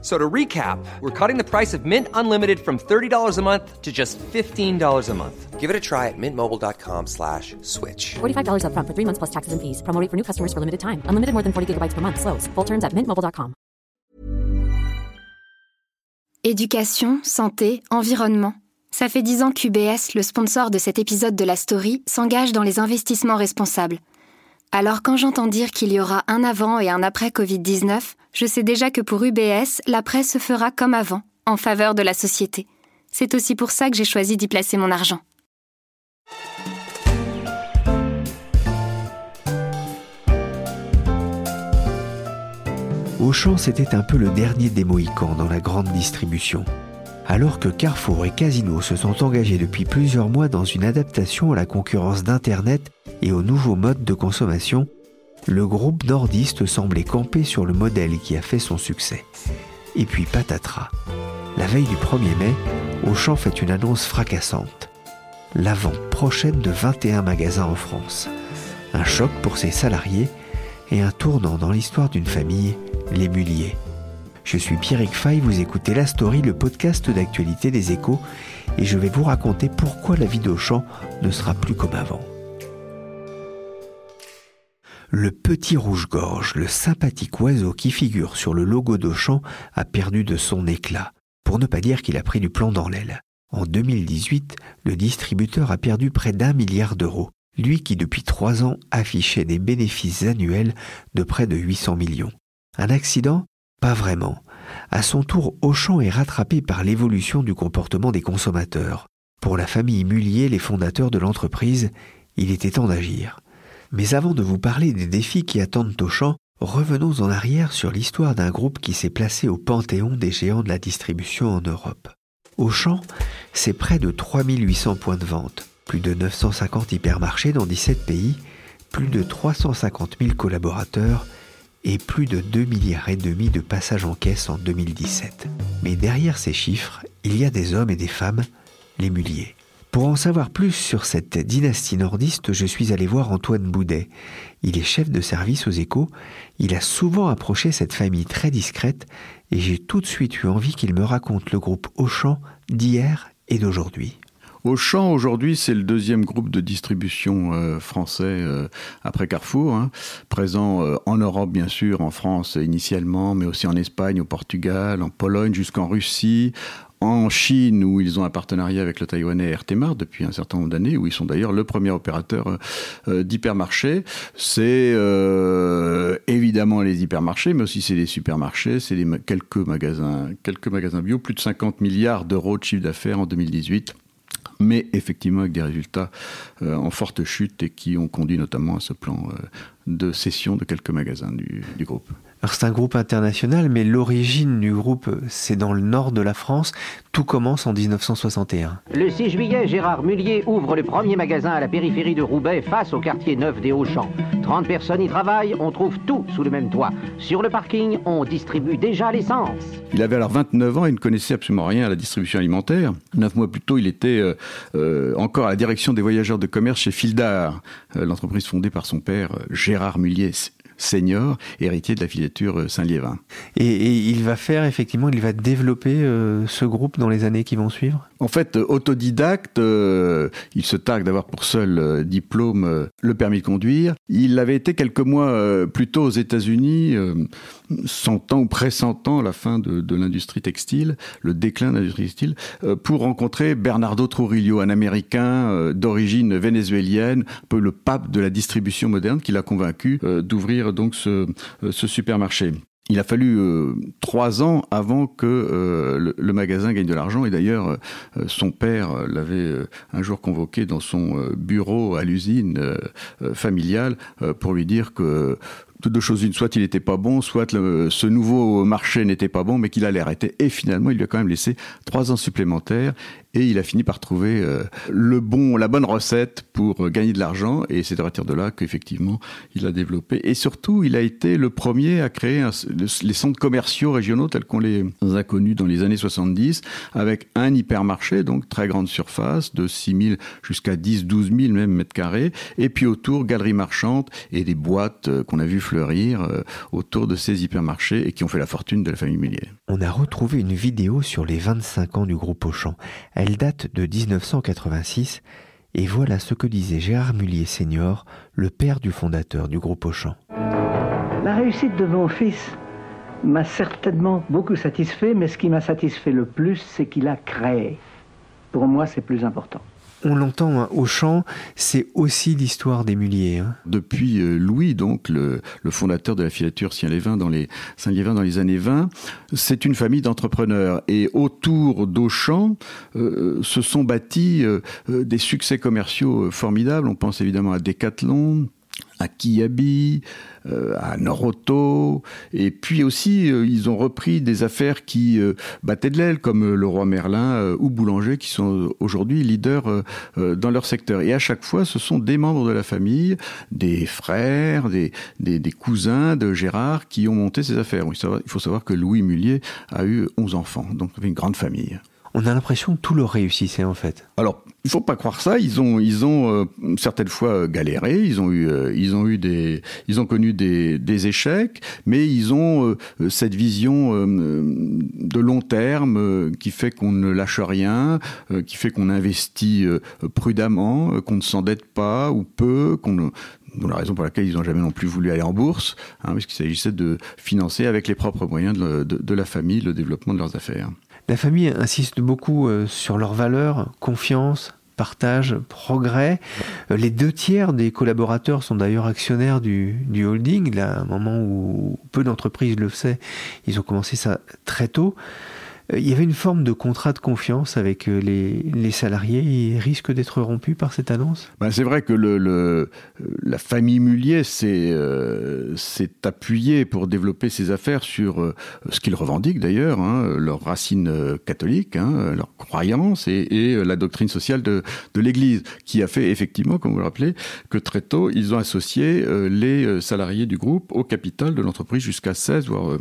So to recap, we're cutting the price of Mint Unlimited from $30 a month to just $15 a month. Give it a try at mintmobile.com slash switch. $45 upfront for three months plus taxes and fees. Promo rate for new customers for limited time. Unlimited more than 40 gigabytes per month. Slows. Full terms at mintmobile.com. Éducation, santé, environnement. Ça fait dix ans qu'UBS, le sponsor de cet épisode de la story, s'engage dans les investissements responsables. Alors quand j'entends dire qu'il y aura un avant et un après Covid-19, je sais déjà que pour UBS, l'après se fera comme avant, en faveur de la société. C'est aussi pour ça que j'ai choisi d'y placer mon argent. Auchan, c'était un peu le dernier des Mohicans dans la grande distribution. Alors que Carrefour et Casino se sont engagés depuis plusieurs mois dans une adaptation à la concurrence d'Internet et aux nouveaux modes de consommation, le groupe nordiste semblait camper sur le modèle qui a fait son succès. Et puis patatras. La veille du 1er mai, Auchan fait une annonce fracassante. La vente prochaine de 21 magasins en France. Un choc pour ses salariés et un tournant dans l'histoire d'une famille, les Mulliers. Je suis Pierrick Fay, vous écoutez La Story, le podcast d'actualité des échos, et je vais vous raconter pourquoi la vie d'Auchan ne sera plus comme avant. Le petit rouge-gorge, le sympathique oiseau qui figure sur le logo d'Auchan, a perdu de son éclat, pour ne pas dire qu'il a pris du plomb dans l'aile. En 2018, le distributeur a perdu près d'un milliard d'euros, lui qui depuis trois ans affichait des bénéfices annuels de près de 800 millions. Un accident? Pas vraiment. À son tour, Auchan est rattrapé par l'évolution du comportement des consommateurs. Pour la famille Mullier, les fondateurs de l'entreprise, il était temps d'agir. Mais avant de vous parler des défis qui attendent Auchan, revenons en arrière sur l'histoire d'un groupe qui s'est placé au panthéon des géants de la distribution en Europe. Auchan, c'est près de 3800 points de vente, plus de 950 hypermarchés dans 17 pays, plus de 350 000 collaborateurs et plus de 2 milliards et demi de passages en caisse en 2017. Mais derrière ces chiffres, il y a des hommes et des femmes, les muliers. Pour en savoir plus sur cette dynastie nordiste, je suis allé voir Antoine Boudet. Il est chef de service aux échos, il a souvent approché cette famille très discrète et j'ai tout de suite eu envie qu'il me raconte le groupe Auchan d'hier et d'aujourd'hui. Auchan, aujourd'hui, c'est le deuxième groupe de distribution euh, français euh, après Carrefour, hein. présent euh, en Europe, bien sûr, en France initialement, mais aussi en Espagne, au Portugal, en Pologne, jusqu'en Russie, en Chine, où ils ont un partenariat avec le taïwanais RTMart depuis un certain nombre d'années, où ils sont d'ailleurs le premier opérateur d'hypermarché. C'est évidemment les hypermarchés, mais aussi c'est les supermarchés, c'est magasins, quelques magasins bio, plus de 50 milliards d'euros de chiffre d'affaires en 2018 mais effectivement avec des résultats euh, en forte chute et qui ont conduit notamment à ce plan euh, de cession de quelques magasins du, du groupe. Alors c'est un groupe international, mais l'origine du groupe, c'est dans le nord de la France. Tout commence en 1961. Le 6 juillet, Gérard Mullier ouvre le premier magasin à la périphérie de Roubaix, face au quartier neuf des Hauts-Champs. 30 personnes y travaillent, on trouve tout sous le même toit. Sur le parking, on distribue déjà l'essence. Il avait alors 29 ans et ne connaissait absolument rien à la distribution alimentaire. Neuf mois plus tôt, il était euh, euh, encore à la direction des voyageurs de commerce chez Fildar, euh, l'entreprise fondée par son père Gérard Mullier senior, héritier de la filature euh, Saint-Liévin. Et, il va faire, effectivement, il va développer euh, ce groupe dans les années qui vont suivre? En fait, euh, autodidacte, il se targue d'avoir pour seul diplôme le permis de conduire. Il avait été quelques mois plus tôt aux États-Unis, sentant ou pressentant la fin de, l'industrie textile, le déclin de l'industrie textile, pour rencontrer Bernardo Trujillo, un Américain d'origine vénézuélienne, un peu le pape de la distribution moderne, qui l'a convaincu d'ouvrir donc ce, euh, ce supermarché. Il a fallu euh, trois ans avant que euh, le, magasin gagne de l'argent. Et d'ailleurs, son père l'avait un jour convoqué dans son bureau à l'usine familiale pour lui dire que toutes deux choses une, soit il n'était pas bon, soit ce nouveau marché n'était pas bon, mais qu'il allait arrêter. Et finalement, il lui a quand même laissé trois ans supplémentaires. Et il a fini par trouver euh, le bon, la bonne recette pour euh, gagner de l'argent et c'est à partir de là qu'effectivement il a développé et surtout il a été le premier à créer les centres commerciaux régionaux tels qu'on les a connus dans les années 70 avec un hypermarché donc très grande surface de 6 000 jusqu'à 10 12 000 même mètres carrés et puis autour galeries marchandes et des boîtes euh, qu'on a vu fleurir autour de ces hypermarchés et qui ont fait la fortune de la famille Mullier. On a retrouvé une vidéo sur les 25 ans du groupe Auchan. Elle date de 1986 et voilà ce que disait Gérard Mullier senior, le père du fondateur du groupe Auchan. La réussite de mon fils m'a certainement beaucoup satisfait, mais ce qui m'a satisfait le plus, c'est qu'il a créé. Pour moi, c'est plus important on l'entend hein, c'est aussi l'histoire des muliers. Hein. Depuis euh, Louis, donc le, fondateur de la filature Saint-Lévin dans les Saint-Lévin dans les années 20, c'est une famille d'entrepreneurs et autour d'Auchan euh, se sont bâtis euh, des succès commerciaux formidables. On pense évidemment à Decathlon, à Kiabi, euh, à Noroto, et puis aussi euh, ils ont repris des affaires qui euh, battaient de l'aile, comme le roi Merlin ou Boulanger, qui sont aujourd'hui leaders dans leur secteur. Et à chaque fois, ce sont des membres de la famille, des frères, des, des, des cousins de Gérard qui ont monté ces affaires. Il faut savoir que Louis Mullier a eu 11 enfants, donc une grande famille on a l'impression que tout leur réussissait en fait. Alors, il faut pas croire ça. Ils ont, ils ont euh, certaines fois euh, galéré. Ils ont eu, euh, ils ont eu des, ils ont connu des, des échecs, mais ils ont cette vision de long terme qui fait qu'on ne lâche rien, qui fait qu'on investit prudemment, qu'on ne s'endette pas ou peu, qu'on la raison pour laquelle ils n'ont jamais non plus voulu aller en bourse, hein, puisqu'il s'agissait de financer avec les propres moyens de, de la famille le développement de leurs affaires. La famille insiste beaucoup euh, sur leurs valeurs, confiance, partage, progrès. Euh, les deux tiers des collaborateurs sont d'ailleurs actionnaires du, holding. Là, à un moment où peu d'entreprises le faisaient, ils ont commencé ça très tôt. Euh, il y avait une forme de contrat de confiance avec euh, les, salariés. Ils risquent d'être rompus par cette annonce? Ben C'est vrai que le, la famille Mullier s'est appuyée pour développer ses affaires sur ce qu'ils revendiquent d'ailleurs, hein, leurs racines catholiques, hein, leurs croyances et, et, la doctrine sociale de, de l'Église, qui a fait effectivement, comme vous le rappelez, que très tôt, ils ont associé les salariés du groupe au capital de l'entreprise jusqu'à 16, voire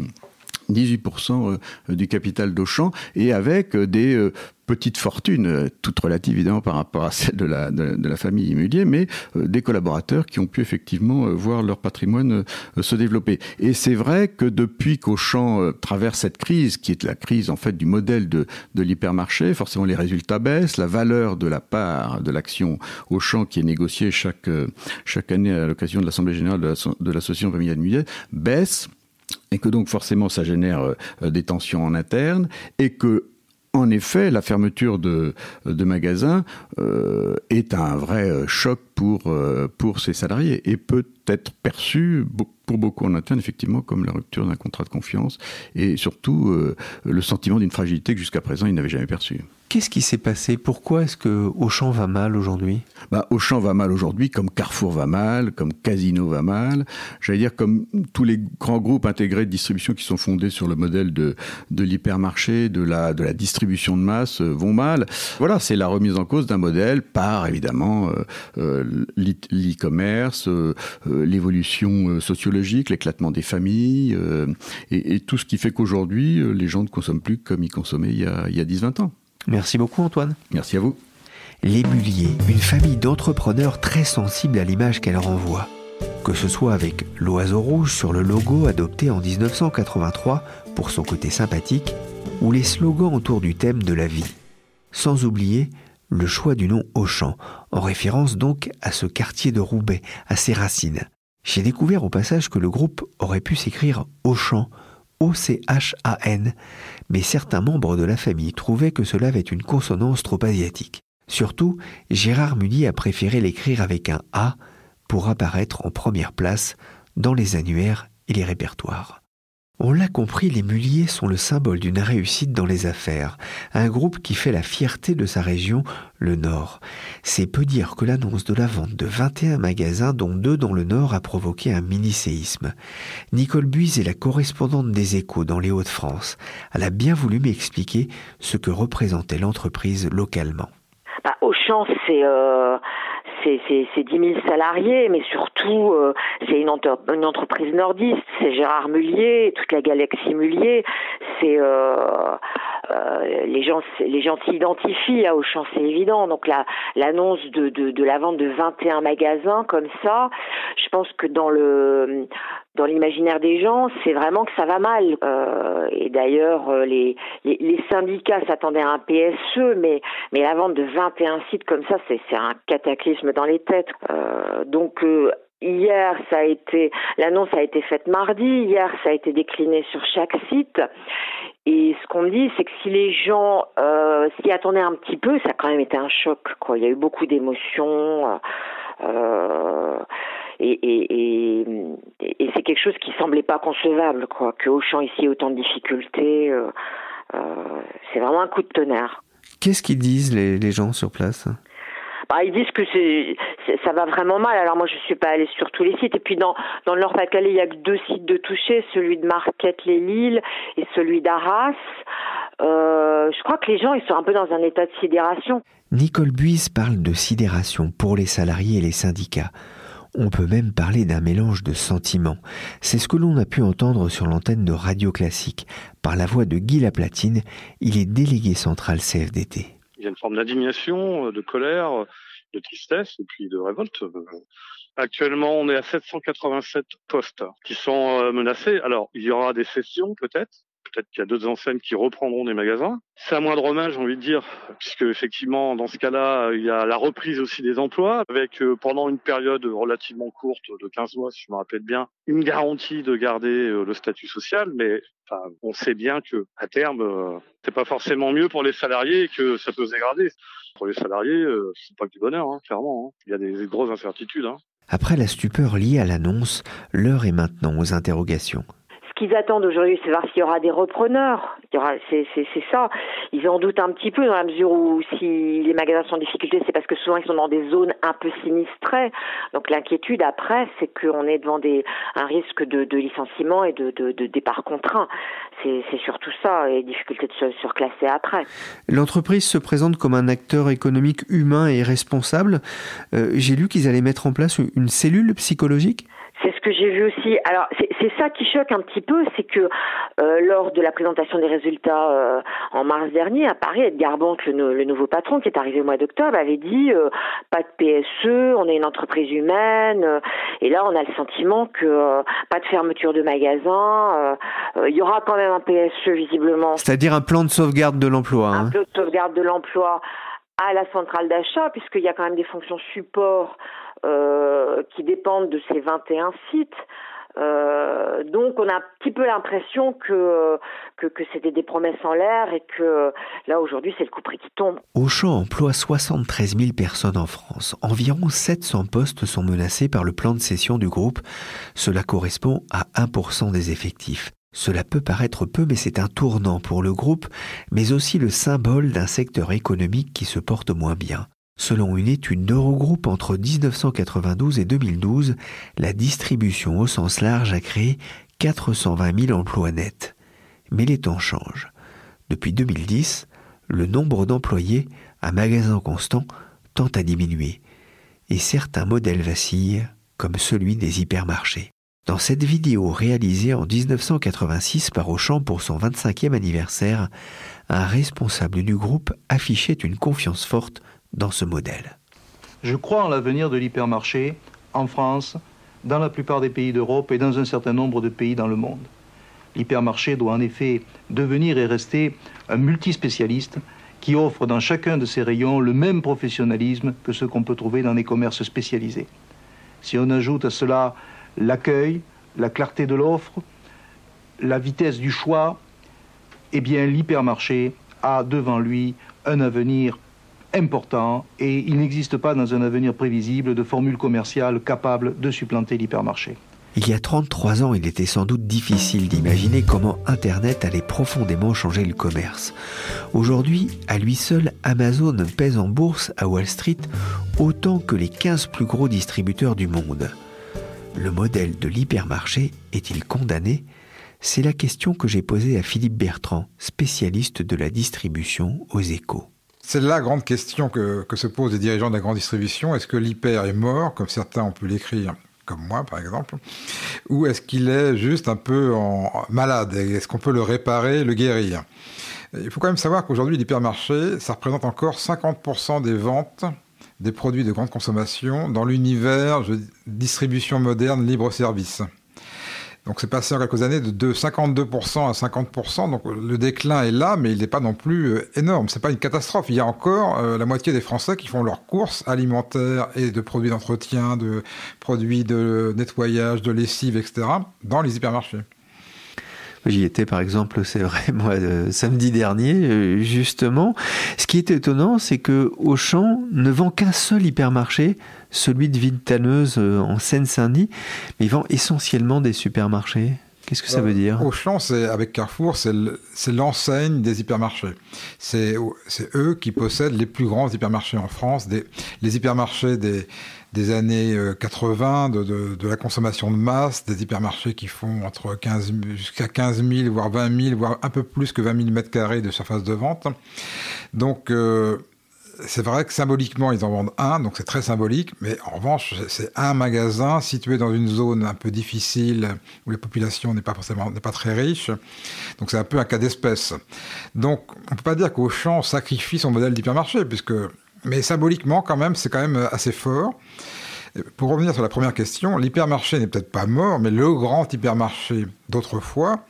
18% euh, du capital d'Auchan et avec euh, des euh, petites fortunes, toutes relatives évidemment par rapport à celle de la, de, la famille Immulier, mais des collaborateurs qui ont pu effectivement voir leur patrimoine se développer. Et c'est vrai que depuis qu'Auchan traverse cette crise, qui est la crise en fait du modèle de, de l'hypermarché, forcément les résultats baissent, la valeur de la part de l'action Auchan qui est négociée chaque, chaque année à l'occasion de l'Assemblée générale de l'association familiale Mullier baisse et que donc forcément ça génère euh, des tensions en interne, et que en effet, la fermeture de, magasins euh, est un vrai euh, choc pour, pour ces salariés et peut être perçu pour beaucoup en interne, effectivement, comme la rupture d'un contrat de confiance et surtout le sentiment d'une fragilité que jusqu'à présent ils n'avaient jamais perçue. Qu'est-ce qui s'est passé? Pourquoi est-ce que Auchan va mal aujourd'hui? Bah, Auchan va mal aujourd'hui, comme Carrefour va mal, comme Casino va mal. J'allais dire comme tous les grands groupes intégrés de distribution qui sont fondés sur le modèle de, de l'hypermarché, de la, de la distribution de masse euh, vont mal. Voilà, c'est la remise en cause d'un modèle par évidemment euh, euh l'e-commerce, euh, l'évolution sociologique, l'éclatement des familles et, et, tout ce qui fait qu'aujourd'hui les gens ne consomment plus comme ils consommaient il y a, il y a 10-20 ans. Merci beaucoup Antoine. Merci à vous. Les Mulliers, une famille d'entrepreneurs très sensibles à l'image qu'elle renvoie. Que ce soit avec l'oiseau rouge sur le logo adopté en 1983 pour son côté sympathique, ou les slogans autour du thème de la vie. Sans oublier le choix du nom Auchan, en référence donc à ce quartier de Roubaix, à ses racines. J'ai découvert au passage que le groupe aurait pu s'écrire Auchan, O-C-H-A-N, mais certains membres de la famille trouvaient que cela avait une consonance trop asiatique. Surtout, Gérard Mullier a préféré l'écrire avec un A pour apparaître en première place dans les annuaires et les répertoires. On l'a compris, les Muliers sont le symbole d'une réussite dans les affaires, un groupe qui fait la fierté de sa région, le Nord. C'est peu dire que l'annonce de la vente de 21 magasins, dont deux dans le Nord, a provoqué un mini-séisme. Nicole Buise est la correspondante des échos dans les Hauts-de-France. Elle a bien voulu m'expliquer ce que représentait l'entreprise localement. Bah, Auchan, c'est euh, c'est 10 000 salariés, mais surtout, euh, c'est une, une, entreprise nordiste. C'est Gérard Mullier, toute la galaxie Mullier. C'est euh, euh, les gens, les gens s'identifient à Auchan, c'est évident. Donc l'annonce de, de, de, la vente de 21 magasins comme ça, je pense que dans le dans l'imaginaire des gens, c'est vraiment que ça va mal. Euh, et d'ailleurs, euh, les, syndicats s'attendaient à un PSE, mais, la vente de 21 sites comme ça, c'est un cataclysme dans les têtes. Euh, donc, Hier, ça a été l'annonce a été faite mardi. Hier, ça a été décliné sur chaque site. Et ce qu'on me dit, c'est que si les gens s'y attendaient un petit peu, ça a quand même été un choc. Il y a eu beaucoup d'émotions. Euh, et, et, et, c'est quelque chose qui semblait pas concevable, quoi. Que Auchan ici ait autant de difficultés, euh, euh, c'est vraiment un coup de tonnerre. Qu'est-ce qu'ils disent les, les gens sur place? Bah, ils disent que c'est, ça va vraiment mal. Alors moi, je suis pas allée sur tous les sites. Et puis dans, dans le Nord-Pas-de-Calais, il y a que deux sites de toucher, celui de Marquette-les-Lilles et celui d'Arras. Euh, je crois que les gens, ils sont un peu dans un état de sidération. Nicole Buise parle de sidération pour les salariés et les syndicats. On peut même parler d'un mélange de sentiments. C'est ce que l'on a pu entendre sur l'antenne de Radio Classique par la voix de Guy Laplatine. Il est délégué central CFDT. Il y a une forme d'indignation, de colère, de tristesse et puis de révolte. Actuellement, on est à 787 postes qui sont euh, menacés. Alors, il y aura des sessions peut-être, peut-être qu'il y a d'autres enseignes qui reprendront des magasins. C'est à moindre mal, j'ai envie de dire, puisque effectivement, dans ce cas-là, il y a la reprise aussi des emplois, avec euh, pendant une période relativement courte de 15 mois, si je me rappelle bien, une garantie de garder euh, le statut social, mais on sait bien que à terme, euh, c'est pas forcément mieux pour les salariés et que ça peut se dégrader. Pour les salariés, c'est pas que du bonheur, hein, clairement. Hein. Il y a des, des grosses incertitudes. Hein. Après la stupeur liée à l'annonce, l'heure est maintenant aux interrogations qu'ils attendent aujourd'hui, c'est voir s'il y aura des repreneurs. C'est, ça. Ils en doutent un petit peu dans la mesure où si les magasins sont en difficulté, c'est parce que souvent ils sont dans des zones un peu sinistrées. Donc l'inquiétude après, c'est qu'on est devant un risque de, licenciement et de, départ contraint. C'est, c'est surtout ça et difficulté de se surclasser après. L'entreprise se présente comme un acteur économique humain et responsable. Euh, j'ai lu qu'ils allaient mettre en place une cellule psychologique. C'est ce que j'ai vu aussi. Alors c'est ça qui choque un petit peu, c'est que euh, lors de la présentation des résultats euh, en mars dernier à Paris, Edgar Banque, le, le, nouveau patron qui est arrivé au mois d'octobre, avait dit euh, pas de PSE, on est une entreprise humaine. Euh, et là, on a le sentiment que euh, pas de fermeture de magasins. Il y aura quand même un PSE visiblement. C'est-à-dire un plan de sauvegarde de l'emploi. Un hein. plan de sauvegarde de l'emploi à la centrale d'achat, puisqu'il y a quand même des fonctions support euh, qui dépendent de ces 21 sites. Euh, donc on a un petit peu l'impression que, que, que c'était des promesses en l'air et que là aujourd'hui c'est le coup près qui tombe. Auchan emploie 73 000 personnes en France. Environ 700 postes sont menacés par le plan de cession du groupe. Cela correspond à 1% des effectifs. Cela peut paraître peu, mais c'est un tournant pour le groupe, mais aussi le symbole d'un secteur économique qui se porte moins bien. Selon une étude d'Eurogroupe entre 1992 et 2012, la distribution au sens large a créé 420 000 emplois nets. Mais les temps changent. Depuis 2010, le nombre d'employés à magasin constant tend à diminuer, et certains modèles vacillent, comme celui des hypermarchés. Dans cette vidéo réalisée en 1986 par Auchan pour son 25e anniversaire, un responsable du groupe affichait une confiance forte dans ce modèle. Je crois en l'avenir de l'hypermarché en France, dans la plupart des pays d'Europe et dans un certain nombre de pays dans le monde. L'hypermarché doit en effet devenir et rester un multispécialiste qui offre dans chacun de ses rayons le même professionnalisme que ce qu'on peut trouver dans les commerces spécialisés. Si on ajoute à cela l'accueil, la clarté de l'offre, la vitesse du choix, eh bien l'hypermarché a devant lui un avenir important et il n'existe pas dans un avenir prévisible de formule commerciale capable de supplanter l'hypermarché. Il y a 33 ans, il était sans doute difficile d'imaginer comment Internet allait profondément changer le commerce. Aujourd'hui, à lui seul, Amazon pèse en bourse à Wall Street autant que les 15 plus gros distributeurs du monde. Le modèle de l'hypermarché est-il condamné? C'est la question que j'ai posée à Philippe Bertrand, spécialiste de la distribution aux échos. C'est la grande question que, se posent les dirigeants de la grande distribution. Est-ce que l'hyper est mort, comme certains ont pu l'écrire, comme moi par exemple, ou est-ce qu'il est juste un peu en malade Est-ce qu'on peut le réparer, le guérir? Il faut quand même savoir qu'aujourd'hui, l'hypermarché, ça représente encore 50% des ventes des produits de grande consommation dans l'univers distribution moderne libre-service. Donc c'est passé en quelques années de 52% à 50%. Donc le déclin est là, mais il n'est pas non plus euh, énorme. C'est pas une catastrophe. Il y a encore euh, la moitié des Français qui font leurs courses alimentaires et de produits d'entretien, de produits de nettoyage, de lessive, etc. dans les hypermarchés. J'y étais par exemple, c'est vrai, moi, euh, samedi dernier, euh, justement. Ce qui est étonnant, c'est que Auchan ne vend qu'un seul hypermarché, celui de Villetanneuse euh, en Seine-Saint-Denis, mais il vend essentiellement des supermarchés. Qu'est-ce que ça veut dire? Auchan, c'est avec Carrefour, c'est l'enseigne des hypermarchés. C'est eux qui possèdent les plus grands hypermarchés en France. Des, les hypermarchés des, des années 80, de, de, de, la consommation de masse, des hypermarchés qui font entre 15 jusqu'à 15 000, voire 20 000, voire un peu plus que 20 000 mètres carrés de surface de vente. Donc, euh, c'est vrai que symboliquement, ils en vendent un, donc c'est très symbolique, mais en revanche, c'est un magasin situé dans une zone un peu difficile, où la population n'est pas forcément pas très riche, donc c'est un peu un cas d'espèce. Donc, on peut pas dire qu'Auchan sacrifie son modèle d'hypermarché, puisque mais symboliquement, quand même, c'est quand même assez fort. Pour revenir sur la première question, l'hypermarché n'est peut-être pas mort, mais le grand hypermarché d'autrefois,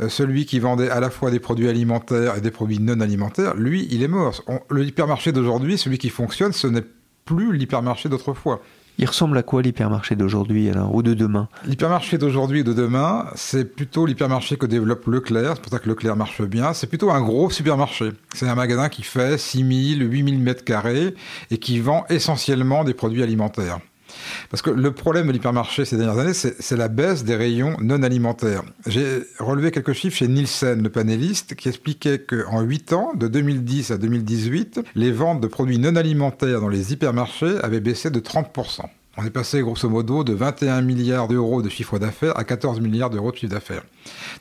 euh, celui qui vendait à la fois des produits alimentaires et des produits non alimentaires, lui, il est mort. le hypermarché d'aujourd'hui, celui qui fonctionne, ce n'est plus l'hypermarché d'autrefois. Il ressemble à quoi l'hypermarché d'aujourd'hui alors, ou de demain? L'hypermarché d'aujourd'hui et de demain, c'est plutôt l'hypermarché que développe Leclerc, c'est pour ça que Leclerc marche bien, c'est plutôt un gros supermarché. C'est un magasin qui fait 6000, 8000 mètres carrés et qui vend essentiellement des produits alimentaires. Parce que le problème de l'hypermarché ces dernières années, c'est la baisse des rayons non alimentaires. J'ai relevé quelques chiffres chez Nielsen, le panéliste, qui expliquait qu'en 8 ans, de 2010 à 2018, les ventes de produits non alimentaires dans les hypermarchés avaient baissé de 30%. On est passé grosso modo de 21 milliards d'euros de chiffre d'affaires à 14 milliards d'euros de chiffre d'affaires.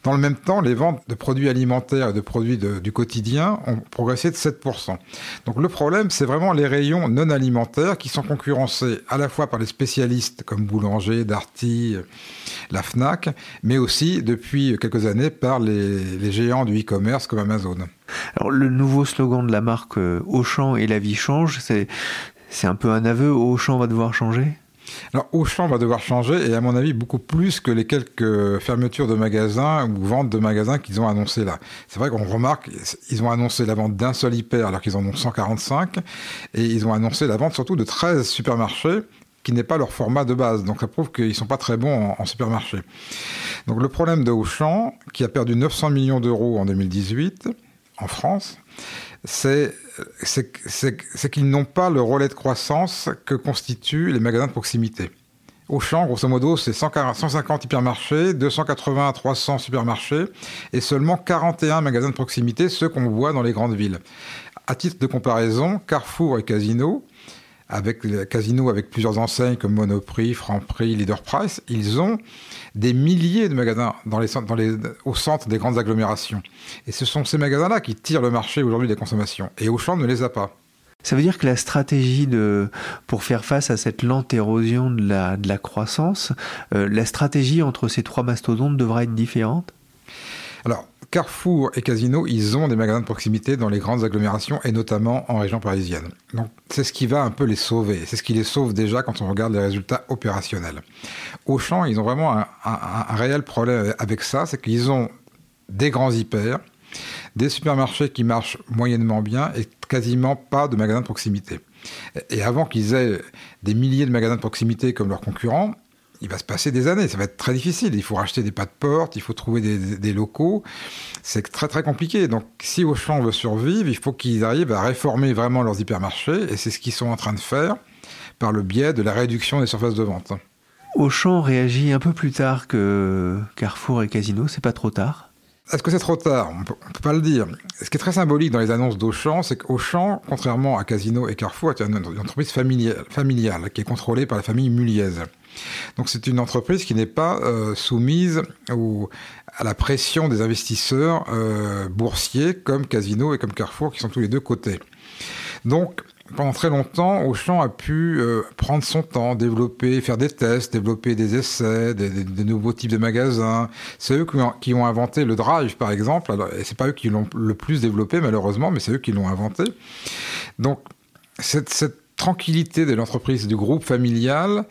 Dans le même temps, les ventes de produits alimentaires et de produits du quotidien ont progressé de 7%. Donc le problème, c'est vraiment les rayons non alimentaires qui sont concurrencés à la fois par les spécialistes comme Boulanger, Darty, la FNAC, mais aussi depuis quelques années par les, géants du e-commerce comme Amazon. Alors le nouveau slogan de la marque euh, Auchan et la vie change, c'est un peu un aveu, Auchan va devoir changer? Alors Auchan va devoir changer et à mon avis beaucoup plus que les quelques fermetures de magasins ou ventes de magasins qu'ils ont annoncées là. C'est vrai qu'on remarque, ils ont annoncé la vente d'un seul hyper alors qu'ils en ont 145 et ils ont annoncé la vente surtout de 13 supermarchés qui n'est pas leur format de base. Donc ça prouve qu'ils sont pas très bons en, supermarché. Donc le problème de Auchan, qui a perdu 900 millions d'euros en 2018 en France, c'est qu'ils n'ont pas le relais de croissance que constituent les magasins de proximité. Auchan, grosso modo, c'est 150 hypermarchés, 280 à 300 supermarchés et seulement 41 magasins de proximité, ceux qu'on voit dans les grandes villes. À titre de comparaison, Carrefour et Casino, avec Casino avec plusieurs enseignes comme Monoprix, Franprix, Leader Price, ils ont des milliers de magasins dans les, dans les, au centre des grandes agglomérations. Et ce sont ces magasins-là qui tirent le marché aujourd'hui des consommations. Et Auchan ne les a pas. Ça veut dire que la stratégie de, pour faire face à cette lente érosion de la, de la croissance, euh, la stratégie entre ces trois mastodontes devra être différente? Alors, Carrefour et Casino, ils ont des magasins de proximité dans les grandes agglomérations et notamment en région parisienne. Donc c'est ce qui va un peu les sauver. C'est ce qui les sauve déjà quand on regarde les résultats opérationnels. Auchan, ils ont vraiment un, un réel problème avec ça, c'est qu'ils ont des grands hyper, des supermarchés qui marchent moyennement bien et quasiment pas de magasins de proximité. Et avant qu'ils aient des milliers de magasins de proximité comme leurs concurrents, il va se passer des années. Ça va être très difficile. Il faut racheter des pas de porte, il faut trouver des, locaux. C'est très très compliqué. Donc si Auchan veut survivre, il faut qu'ils arrivent à réformer vraiment leurs hypermarchés. Et c'est ce qu'ils sont en train de faire par le biais de la réduction des surfaces de vente. Auchan réagit un peu plus tard que Carrefour et Casino, c'est pas trop tard est-ce que c'est trop tard? On ne peut pas le dire. Ce qui est très symbolique dans les annonces d'Auchan, c'est qu'Auchan, contrairement à Casino et Carrefour, est une entreprise familiale, qui est contrôlée par la famille Muliez. Donc c'est une entreprise qui n'est pas euh, soumise à la pression des investisseurs euh, boursiers comme Casino et comme Carrefour, qui sont tous les deux cotés. Donc pendant très longtemps, Auchan a pu euh, prendre son temps, développer, faire des tests, développer des essais, des, nouveaux types de magasins. C'est eux qui ont, inventé le drive, par exemple. Alors, et c'est pas eux qui l'ont le plus développé, malheureusement, mais c'est eux qui l'ont inventé. Donc, cette, tranquillité de l'entreprise, du groupe familial,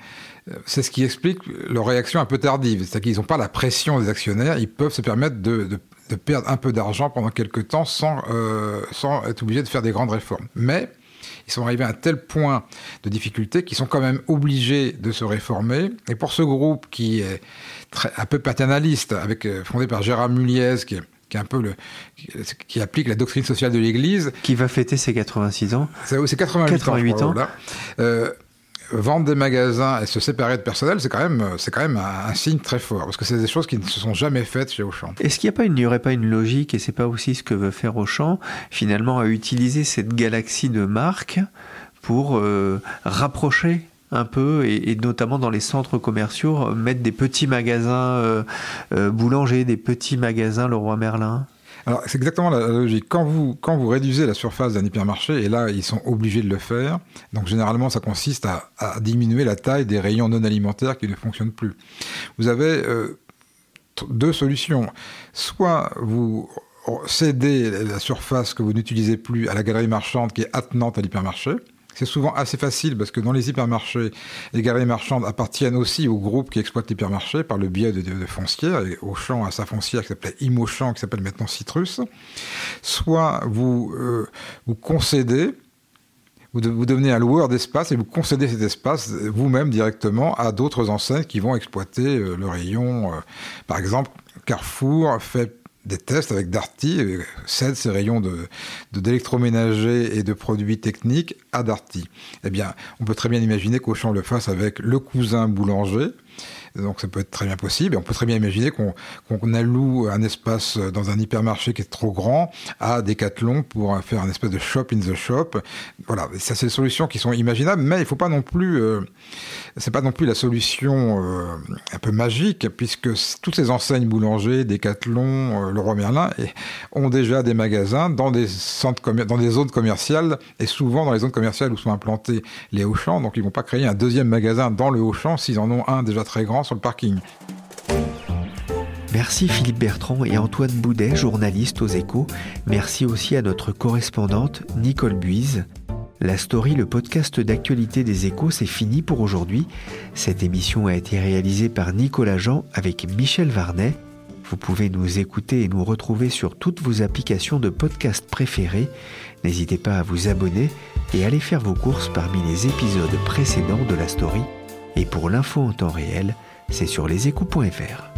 euh, c'est ce qui explique leur réaction un peu tardive. C'est-à-dire qu'ils n'ont pas la pression des actionnaires, ils peuvent se permettre de perdre un peu d'argent pendant quelques temps sans, euh, sans être obligés de faire des grandes réformes. Mais ils sont arrivés à un tel point de difficulté qu'ils sont quand même obligés de se réformer. Et pour ce groupe qui est très, un peu paternaliste, avec, euh, fondé par Gérard Muliez, qui est qui un peu le qui, applique la doctrine sociale de l'Église, qui va fêter ses 86 ans. C'est 88, ans. Euh, vendre des magasins et se séparer de personnel, c'est quand même, c'est quand même un, signe très fort, parce que c'est des choses qui ne se sont jamais faites chez Auchan. Est-ce qu'il n'y aurait pas une logique, et c'est pas aussi ce que veut faire Auchan, finalement à utiliser cette galaxie de marques pour euh, rapprocher un peu, et, notamment dans les centres commerciaux, mettre des petits magasins euh, euh, boulangers, des petits magasins Leroy Merlin? Alors, c'est exactement la, logique. Quand vous, réduisez la surface d'un hypermarché, et là, ils sont obligés de le faire, donc généralement, ça consiste à, diminuer la taille des rayons non alimentaires qui ne fonctionnent plus. Vous avez euh, deux solutions. Soit vous cédez la surface que vous n'utilisez plus à la galerie marchande qui est attenante à l'hypermarché, c'est souvent assez facile parce que dans les hypermarchés, les galeries marchandes appartiennent aussi au groupe qui exploite l'hypermarché par le biais de, de, foncières, et Auchan à sa foncière qui s'appelait Imochamp, qui s'appelle maintenant Citrus. Soit vous, euh, vous concédez, vous, vous, devenez un loueur d'espace et vous concédez cet espace vous-même directement à d'autres enseignes qui vont exploiter euh, le rayon. Euh, par exemple, Carrefour fait des tests avec Darty, cède ses rayons de, d'électroménager et de produits techniques à Darty. Eh bien, on peut très bien imaginer qu'Auchan le fasse avec le cousin boulanger, donc ça peut être très bien possible. Et on peut très bien imaginer qu'on alloue un espace dans un hypermarché qui est trop grand à Decathlon pour faire un espèce de shop in the shop. Voilà, ça c'est des solutions qui sont imaginables, mais il faut pas non plus, euh, c'est pas non plus la solution euh, un peu magique, puisque toutes ces enseignes boulanger, Decathlon, euh, Leroy Merlin ont déjà des magasins dans des centres dans des zones commerciales et souvent dans les zones commerciales où sont implantés les Auchan. Donc ils vont pas créer un deuxième magasin dans le Auchan s'ils en ont un déjà très grand sur le parking. Merci Philippe Bertrand et Antoine Boudet, journaliste aux échos. Merci aussi à notre correspondante Nicole Buise. La story, le podcast d'actualité des échos, c'est fini pour aujourd'hui. Cette émission a été réalisée par Nicolas Jean avec Michel Varnet. Vous pouvez nous écouter et nous retrouver sur toutes vos applications de podcast préférées. N'hésitez pas à vous abonner et aller faire vos courses parmi les épisodes précédents de la story. Et pour l'info en temps réel, c'est sur leséchos.fr.